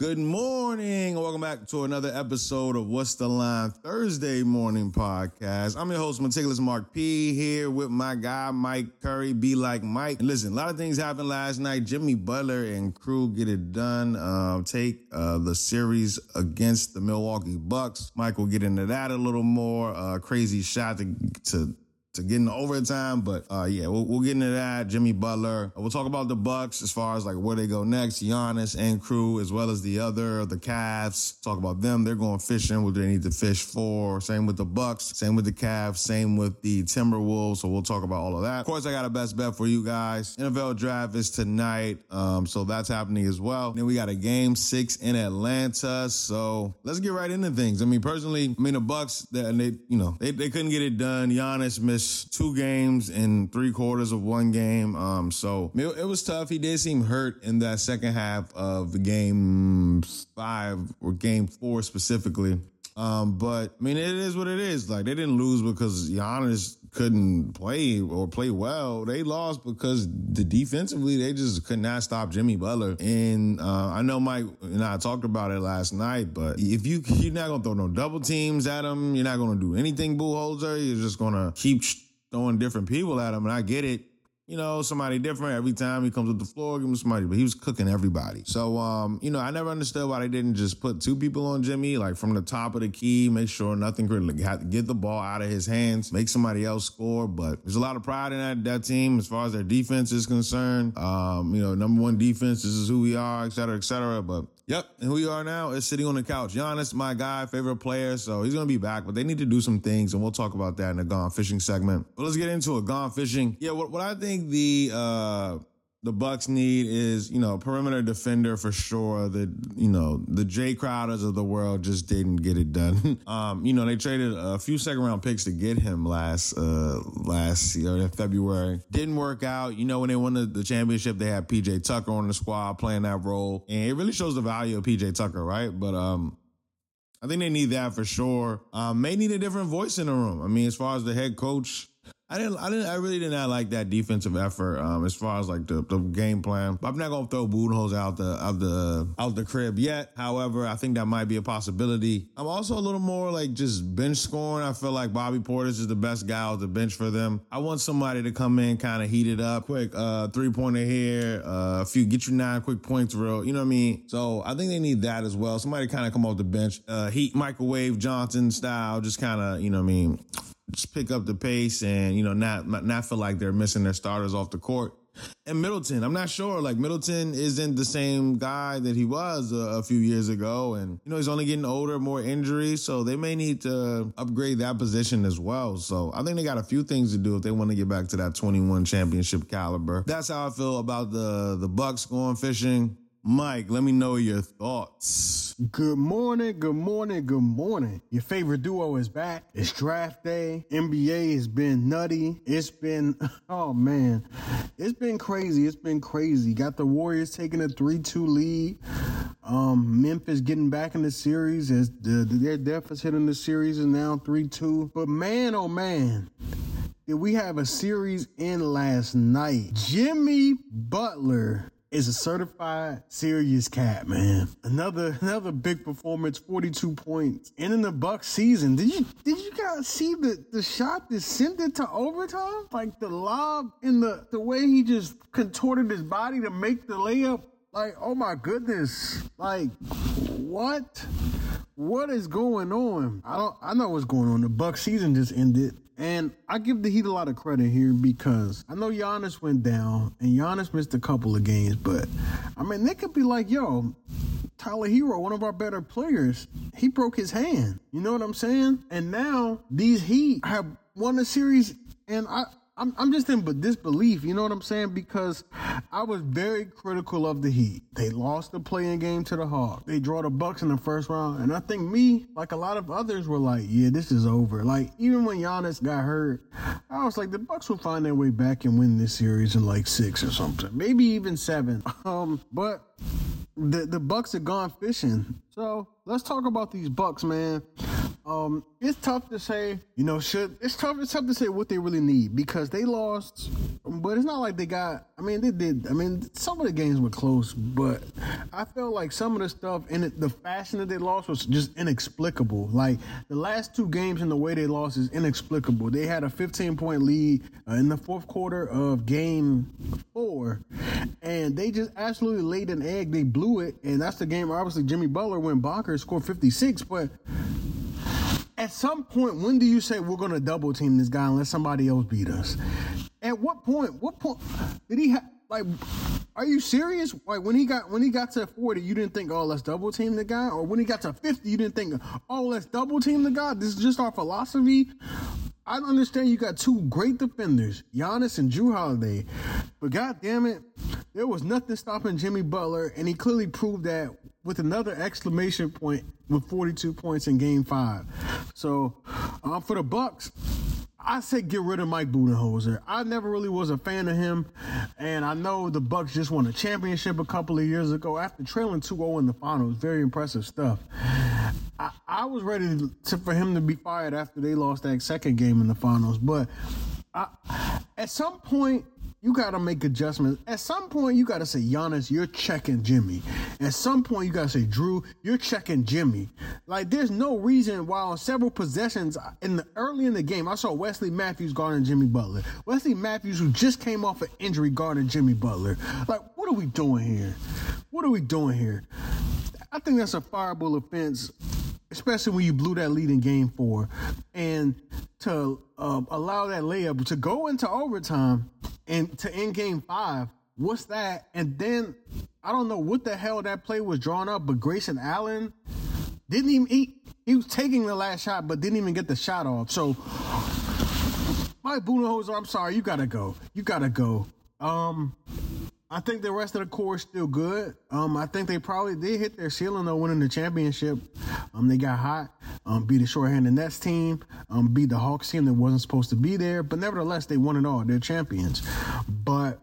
Good morning. Welcome back to another episode of What's the Line Thursday morning podcast. I'm your host, Meticulous Mark P, here with my guy, Mike Curry, Be Like Mike. And listen, a lot of things happened last night. Jimmy Butler and crew get it done. Uh, take uh, the series against the Milwaukee Bucks. Mike will get into that a little more. Uh, crazy shot to, to to get into overtime. But uh, yeah, we'll, we'll, get into that. Jimmy Butler. We'll talk about the Bucks as far as like where they go next. Giannis and crew, as well as the other the Cavs. Talk about them. They're going fishing. What do they need to fish for? Same with the Bucks. Same with the Cavs. Same with the Timberwolves. So we'll talk about all of that. Of course, I got a best bet for you guys. NFL draft is tonight, um, so that's happening as well. Then we got a game six in Atlanta. So let's get right into things. I mean, personally, I mean the Bucks. They, they you know, they, they couldn't get it done. Giannis missed two games in three quarters of one game. Um, so it, was tough. He did seem hurt in that second half of the game five or game four specifically. Um, but I mean, it is what it is. Like they didn't lose because Giannis couldn't play or play well. They lost because the defensively they just could not stop Jimmy Butler. And uh, I know Mike and I talked about it last night, but if you you're not gonna throw no double teams at him, you're not gonna do anything Budenholzer. You're just gonna keep throwing different people at him. And I get it you know, somebody different every time he comes up the floor, give him somebody, but he was cooking everybody. So, um, you know, I never understood why they didn't just put two people on Jimmy, like from the top of the key, make sure nothing to get the ball out of his hands, make somebody else score. But there's a lot of pride in that, that team as far as their defense is concerned. Um, you know, number one defense, this is who we are, et cetera, et cetera. But Yep, and who you are now is sitting on the couch. Giannis, my guy, favorite player, so he's gonna be back, but they need to do some things, and we'll talk about that in the Gone Fishing segment. But let's get into it. Gone Fishing. Yeah, what, what I think the uh the Bucks need is, you know, perimeter defender for sure. The you know the Jae Crowders of the world just didn't get it done. um, you know, they traded a few second round picks to get him last uh last year in February. Didn't work out. You know, when they won the, the championship, they had PJ Tucker on the squad playing that role, and it really shows the value of PJ Tucker, right? But um, I think they need that for sure. Um, may need a different voice in the room. I mean, as far as the head coach I didn't, I didn't, I really did not like that defensive effort um, as far as like the, the game plan. I'm not gonna throw Budenholzer out the out the out the crib yet. However, I think that might be a possibility. I'm also a little more like just bench scoring. I feel like Bobby Portis is the best guy off the bench for them. I want somebody to come in, kind of heat it up, quick uh, three pointer here, uh, a few get you nine quick points, real. You know what I mean? So I think they need that as well. Somebody kind of come off the bench, uh, heat microwave Johnson style, just kind of you know what I mean just pick up the pace and you know not not feel like they're missing their starters off the court. And Middleton, I'm not sure. Like Middleton isn't the same guy that he was a, a, few years ago, and you know he's only getting older, more injuries, so they may need to upgrade that position as well. So I think they got a few things to do if they want to get back to that 21 championship caliber. That's how I feel about the the Bucks going fishing. Mike, let me know your thoughts. Good morning, good morning, good morning. Your favorite duo is back. It's draft day. NBA has been nutty. It's been, oh man, it's been crazy. It's been crazy. Got the Warriors taking a 3 2 lead. Um, Memphis getting back in the series as the, their deficit in the series is now 3 2. But man, oh man, did we have a series in last night? Jimmy Butler is a certified serious cat, man. Another another big performance, 42 points. And in the Buck season, did you did you guys see the, the shot that sent it to overtime? Like the lob and the, the way he just contorted his body to make the layup. Like, oh my goodness. Like, what? What is going on? I don't I know what's going on. The Buck season just ended. And I give the Heat a lot of credit here because I know Giannis went down and Giannis missed a couple of games, but I mean, they could be like, yo, Tyler Herro, one of our better players, he broke his hand. You know what I'm saying? And now these Heat have won the series, and I, I'm, I'm just in disbelief, you know what I'm saying? Because I was very critical of the Heat. They lost the playing game to the Hawks. They draw the Bucks in the first round. And I think me, like a lot of others, were like, yeah, this is over. Like, even when Giannis got hurt, I was like, the Bucks will find their way back and win this series in like six or something. Maybe even seven. Um, but the the Bucks are gone fishing. So let's talk about these Bucks, man. Um, it's tough to say. You know, should it's tough. It's tough to say what they really need because they lost, but it's not like they got. I mean, they did. I mean, some of the games were close, but I felt like some of the stuff in it, the fashion that they lost was just inexplicable. Like the last two games and the way they lost is inexplicable. They had a 15 point lead uh, in the fourth quarter of game four, and they just absolutely laid an egg. They blew it, and that's the game. Obviously, Jimmy Butler went bonkers, scored 56, but at some point, when do you say we're going to double team this guy unless somebody else beat us? At what point? What point did he have? Like, are you serious? Like when he got when he got to forty, you didn't think, oh, let's double team the guy, or when he got to fifty, you didn't think, oh, let's double team the guy. This is just our philosophy. I understand you got two great defenders, Giannis and Jrue Holiday, but god damn it, there was nothing stopping Jimmy Butler, and he clearly proved that with another exclamation point with 42 points in Game Five. So, um, for the Bucks, I say get rid of Mike Budenholzer. I never really was a fan of him, and I know the Bucks just won a championship a couple of years ago after trailing 2-0 in the finals. Very impressive stuff. I, I was ready to, for him to be fired after they lost that second game in the finals, but I, at some point you got to make adjustments. At some point, you got to say, Giannis, you're checking Jimmy. At some point, you got to say, Jrue, you're checking Jimmy. Like, there's no reason why on several possessions uh, in the early in the game, I saw Wesley Matthews guarding Jimmy Butler. Wesley Matthews, who just came off an injury, guarding Jimmy Butler. Like, what are we doing here? What are we doing here? I think that's a fireable offense especially when you blew that lead in game four, and to uh, allow that layup to go into overtime and to end game five. What's that? And then I don't know what the hell that play was drawn up, but Grayson Allen didn't even he, he was taking the last shot, but didn't even get the shot off. So Mike Budenholzer, I'm sorry, you gotta go. You gotta go. Um, I think the rest of the core is still good. Um, I think they probably did hit their ceiling though, winning the championship. Um, they got hot, um, beat the shorthanded Nets team, um, beat the Hawks team that wasn't supposed to be there, but nevertheless they won it all. They're champions, but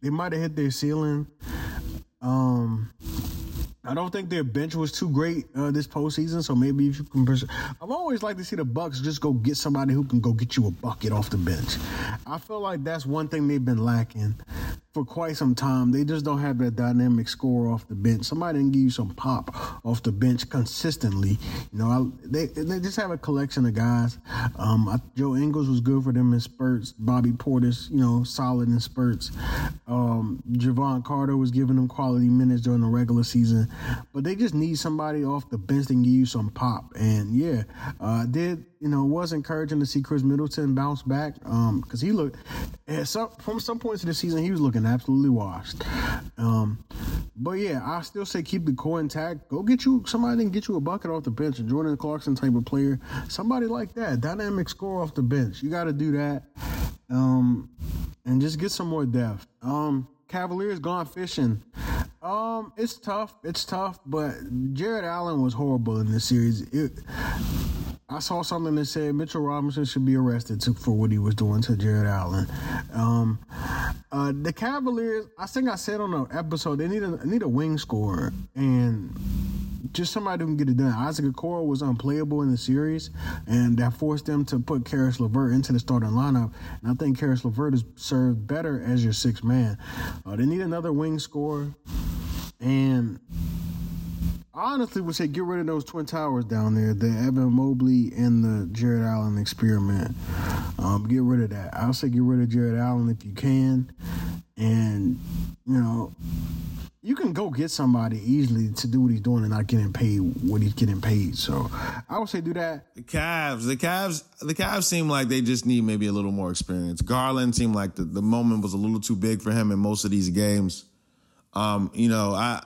they might have hit their ceiling. Um, I don't think their bench was too great uh, this postseason, so maybe if you can. Pers- I've always liked to see the Bucks just go get somebody who can go get you a bucket off the bench. I feel like that's one thing they've been lacking for quite some time. They just don't have that dynamic score off the bench. Somebody can give you some pop off the bench consistently. You know, I, they they just have a collection of guys. Um, I, Joe Ingles was good for them in spurts. Bobby Portis, you know, solid in spurts. Um, Jevon Carter was giving them quality minutes during the regular season, but they just need somebody off the bench can give you some pop. And yeah, uh, did you know, it was encouraging to see Khris Middleton bounce back because um, he looked some, from some points of the season he was looking absolutely washed. Um, but yeah, I still say keep the core intact. Go get you somebody and get you a bucket off the bench, a Jordan Clarkson type of player, somebody like that, dynamic score off the bench. You got to do that, um, and just get some more depth. Um, Cavaliers gone fishing. Um, it's tough. It's tough, but Jarrett Allen was horrible in this series. It, I saw something that said Mitchell Robinson should be arrested to, for what he was doing to Jarrett Allen. Um, uh, the Cavaliers, I think I said on the episode, they need a need a wing scorer and just somebody who can get it done. Isaac Okoro was unplayable in the series, and that forced them to put Caris LeVert into the starting lineup. And I think Caris LeVert is served better as your sixth man. Uh, they need another wing scorer, and Honestly would say get rid of those twin towers down there, the Evan Mobley and the Jarrett Allen experiment. Um, get rid of that. I'll say get rid of Jarrett Allen if you can, and you know you can go get somebody easily to do what he's doing and not getting paid what he's getting paid. So I would say do that. The Cavs, the Cavs, the Cavs seem like they just need maybe a little more experience. Garland seemed like the, the moment was a little too big for him in most of these games. Um, you know, I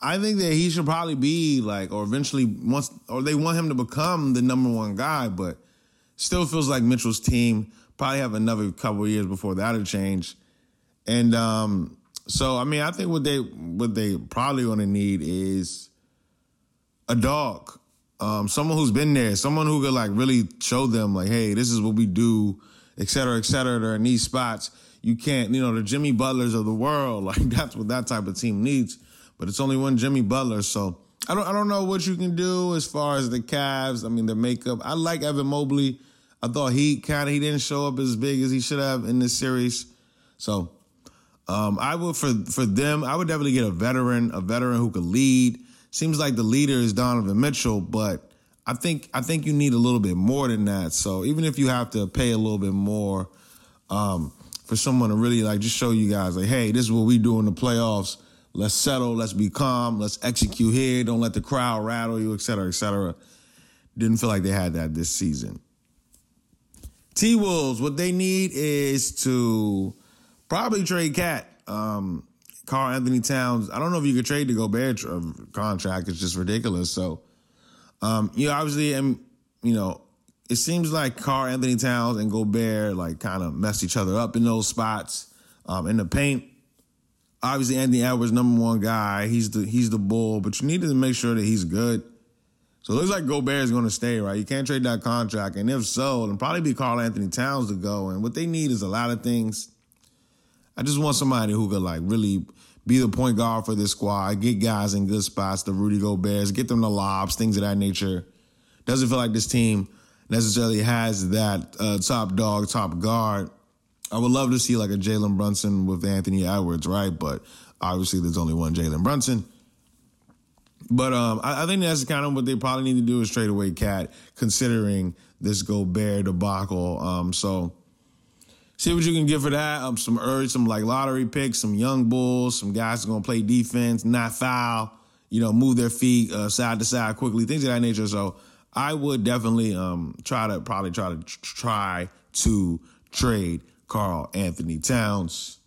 I think that he should probably be like, or eventually once, or they want him to become the number one guy, but still feels like Mitchell's team probably have another couple years before that'll change. And um, so, I mean, I think what they what they probably going to need is a dog, um, someone who's been there, someone who could like really show them like, hey, this is what we do, et cetera, et cetera. They're in these spots. You can't, you know, the Jimmy Butlers of the world. Like that's what that type of team needs but it's only one Jimmy Butler. So I don't I don't know what you can do as far as the Cavs. I mean, the makeup. I like Evan Mobley. I thought he kind of he didn't show up as big as he should have in this series. So um, I would for for them. I would definitely get a veteran, a veteran who could lead. Seems like the leader is Donovan Mitchell, but I think I think you need a little bit more than that. So even if you have to pay a little bit more um, for someone to really like just show you guys like, hey, this is what we do in the playoffs Let's settle. Let's be calm. Let's execute here. Don't let the crowd rattle you, et cetera, et cetera. Didn't feel like they had that this season. T Wolves, what they need is to probably trade KAT. Um, Karl-Anthony Towns. I don't know if you could trade the Gobert contract. It's just ridiculous. So, um, you know, obviously, and you know, it seems like Karl-Anthony Towns and Gobert like kind of messed each other up in those spots um, in the paint obviously Anthony Edwards, number one guy. He's the he's the bull, but you need to make sure that he's good. So it looks like Gobert is going to stay, right? You can't trade that contract, and if so, it'll probably be Karl-Anthony Towns to go. And what they need is a lot of things. I just want somebody who could like really be the point guard for this squad, get guys in good spots, the Rudy Gobert's, get them the lobs, things of that nature. Doesn't feel like this team necessarily has that uh, top dog, top guard I would love to see like a Jalen Brunson with Anthony Edwards, right? But obviously, there's only one Jalen Brunson. But um, I, I, think that's kind of what they probably need to do is trade away KAT, considering this Gobert debacle. Um, so see what you can get for that. Um, some urge, some like lottery picks, some young bulls, some guys are gonna play defense, not foul, you know, move their feet uh, side to side quickly, things of that nature. So I would definitely um, try to probably try to try to trade Karl-Anthony Towns.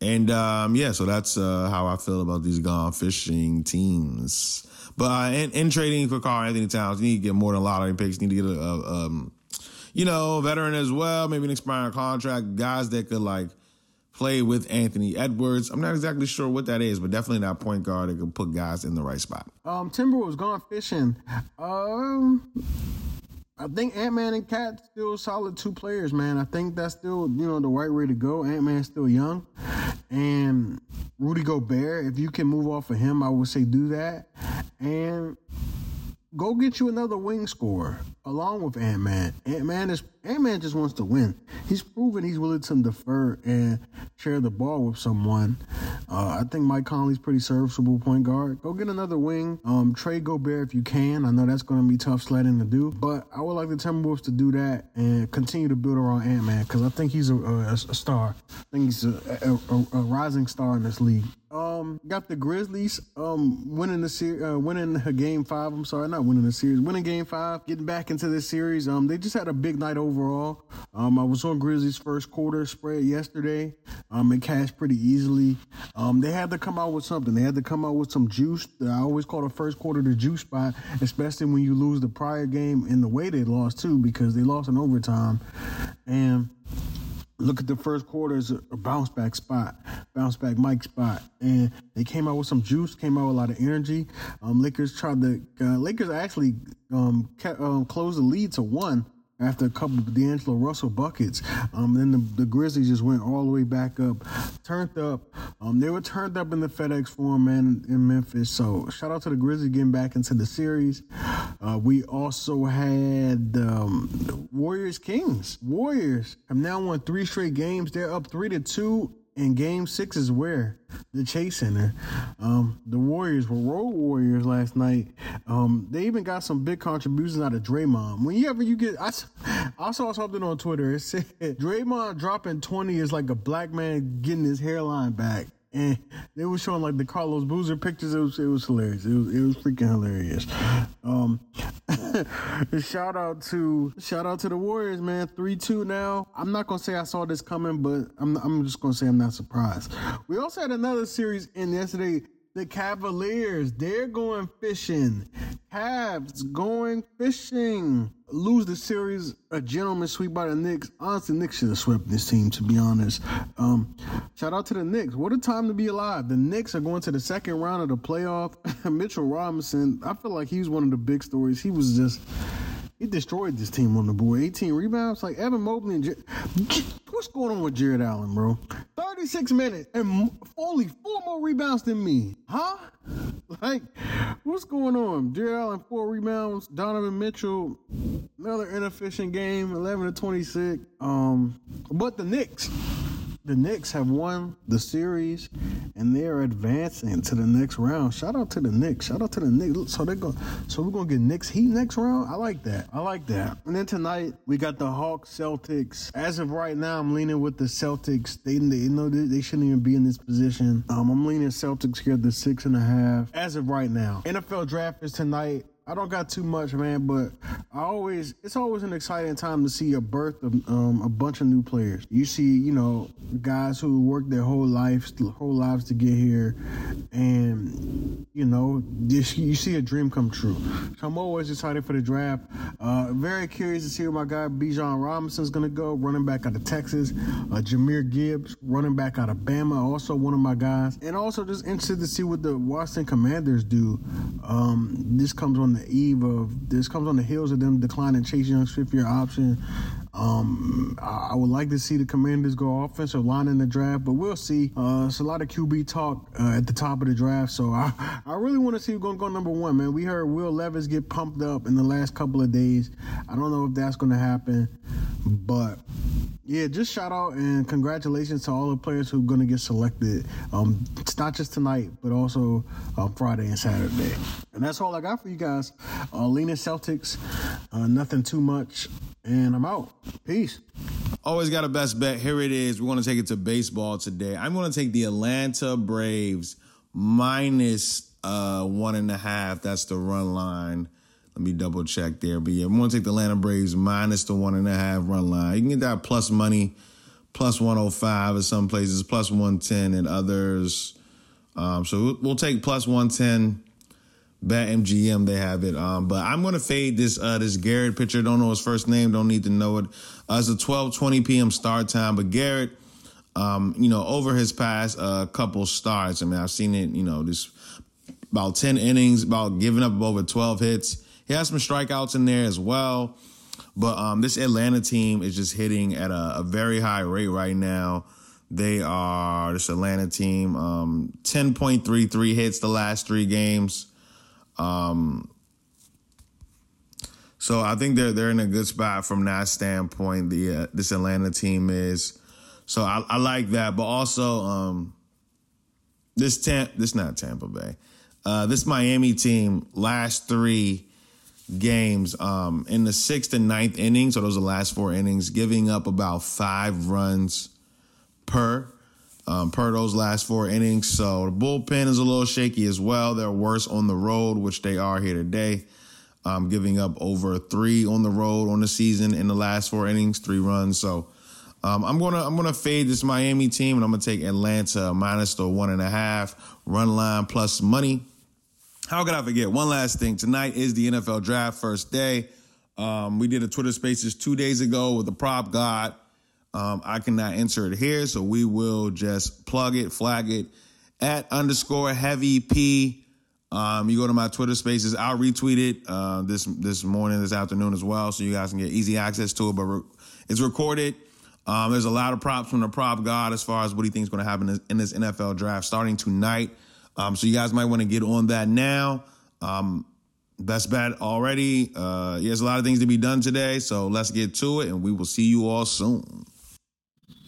And um, yeah, so that's uh, how I feel about these gone fishing teams. But uh, in, in, trading for Karl-Anthony Towns, you need to get more than lottery picks. You need to get a, a um, you know, veteran as well, maybe an expiring contract, guys that could like play with Anthony Edwards. I'm not exactly sure what that is, but definitely that point guard that could put guys in the right spot. Um, Timberwolves gone fishing. Um, I think Ant Man and KAT still solid two players, man. I think that's still you know the right way to go. Ant Man's still young, and Rudy Gobert. If you can move off of him, I would say do that. And go get you another wing scorer along with Ant Man. Ant Man is Ant Man just wants to win. He's proven he's willing to defer and share the ball with someone. Uh, I think Mike Conley's pretty serviceable point guard. Go get another wing. Um, trade Gobert if you can. I know that's going to be tough sledding to do, but I would like the Timberwolves to do that and continue to build around Ant Man because I think he's a, a, a, star. I think he's a, a rising star in this league. Um, got the Grizzlies um winning the series, uh, winning a game five. I'm sorry, not winning the series, winning game five, getting back into this series. Um, they just had a big night overall. Um, I was on Grizzlies first quarter spread yesterday. Um, it cashed pretty easily. Um, they had to come out with something. They had to come out with some juice. I always call the first quarter the juice spot, especially when you lose the prior game in the way they lost too, because they lost in overtime, and look at the first quarter as a bounce back spot, bounce back Mike spot, and they came out with some juice, came out with a lot of energy. Um, Lakers tried to uh, Lakers actually um, kept, um, closed the lead to one after a couple of D'Angelo Russell buckets. Um, then the, the, Grizzlies just went all the way back up, turned up. Um, they were turned up in the FedEx Forum man in Memphis. So shout out to the Grizzlies getting back into the series. Uh, we also had um, Warriors Kings. Warriors have now won three straight games. They're up three to two and game six is where the Chase Center. Um, the Warriors were road warriors last night. Um, they even got some big contributions out of Draymond. Whenever you get, I, I saw something on Twitter. It said Draymond dropping twenty is like a black man getting his hairline back and they were showing like the Carlos Boozer pictures. It was it was hilarious. It was it was freaking hilarious. Um, shout out to shout out to the Warriors, man. Three two now. I'm not gonna say I saw this coming, but I'm I'm just gonna say I'm not surprised. We also had another series in yesterday the Cavaliers, they're going fishing. Cavs going fishing. Lose the series, a gentleman sweep by the Knicks. Honestly, Knicks should have swept this team, to be honest. Um, shout out to the Knicks. What a time to be alive. The Knicks are going to the second round of the playoff. Mitchell Robinson, I feel like he was one of the big stories. He was just he destroyed this team on the board. 18 rebounds. Like Evan Mobley and Jer- what's going on with Jarrett Allen, bro? 36 minutes and only four more rebounds than me, huh? like, what's going on? Jarrett Allen, four rebounds. Donovan Mitchell, another inefficient game, 11 to 26. Um, but the Knicks, the Knicks have won the series and they're advancing to the next round. Shout out to the Knicks. Shout out to the Knicks. So they go. So we're gonna get Knicks Heat next round. I like that. I like that. And then tonight we got the Hawks Celtics. As of right now, I'm leaning with the Celtics. They, they know they, they shouldn't even be in this position. Um, I'm leaning Celtics here at the six and a half. As of right now, NFL draft is tonight. I don't got too much, man, but I always it's always an exciting time to see a birth of um, a bunch of new players. You see, you know, guys who worked their whole lives, whole lives to get here, and you know, this, you see a dream come true. So I'm always excited for the draft. Uh, very curious to see where my guy Bijan Robinson's gonna go, running back out of Texas. Uh, Jahmyr Gibbs, running back out of Bama, also one of my guys, and also just interested to see what the Washington Commanders do. Um, this comes on the the eve of this comes on the heels of them declining Chase Young's fifth year option. Um, I would like to see the Commanders go offensive line in the draft, but we'll see. Uh, it's a lot of QB talk uh, at the top of the draft, so I, I really want to see who's going to go number one, man. We heard Will Levis get pumped up in the last couple of days. I don't know if that's going to happen, but yeah, just shout out and congratulations to all the players who are going to get selected. Um, it's not just tonight, but also uh, Friday and Saturday. And that's all I got for you guys. Uh, Lena Celtics, uh, nothing too much. And I'm out. Peace. Always got a best bet. Here it is. We're going to take it to baseball today. I'm going to take the Atlanta Braves minus uh, one and a half. That's the run line. Let me double check there. But yeah, I'm going to take the Atlanta Braves minus the one and a half run line. You can get that plus money, plus 105 at some places, plus 110 at others. Um, so we'll take plus 110. Bet MGM, they have it. Um, but I'm to fade this uh, this Garrett pitcher. Don't know his first name. Don't need to know it. Uh, it's a 12:20 p.m. start time. But Garrett, um, you know, over his past uh, couple starts, I mean, I've seen it. You know, this about 10 innings, about giving up over 12 hits. He has some strikeouts in there as well. But um, this Atlanta team is just hitting at a, a, very high rate right now. They are this Atlanta team, um, 10.33 hits the last three games. Um, so I think they're they're in a good spot from that standpoint. The uh, this Atlanta team is. So I, I like that, but also um, this Tam- this not Tampa Bay. Uh, this Miami team last three games um, in the sixth and ninth innings, so those are the last four innings, giving up about five runs per um, per those last four innings. So the bullpen is a little shaky as well. They're worse on the road, which they are here today, um, giving up over three on the road on the season in the last four innings, three runs. So. Um, I'm gonna I'm gonna fade this Miami team and I'm gonna take Atlanta minus the one and a half run line plus money. How could I forget? One last thing. Tonight is the NFL draft first day. Um, we did a Twitter Spaces two days ago with the prop god. Um, I cannot insert it here, so we will just plug it, flag it at underscore heavy P. Um, you go to my Twitter Spaces. I'll retweet it uh, this this morning, this afternoon as well, so you guys can get easy access to it. But re- it's recorded. Um, there's a lot of props from the prop god as far as what he thinks is going to happen in this NFL draft starting tonight. Um, so you guys might want to get on that now. Um, best bet already. Uh, there's a lot of things to be done today, so let's get to it, and we will see you all soon.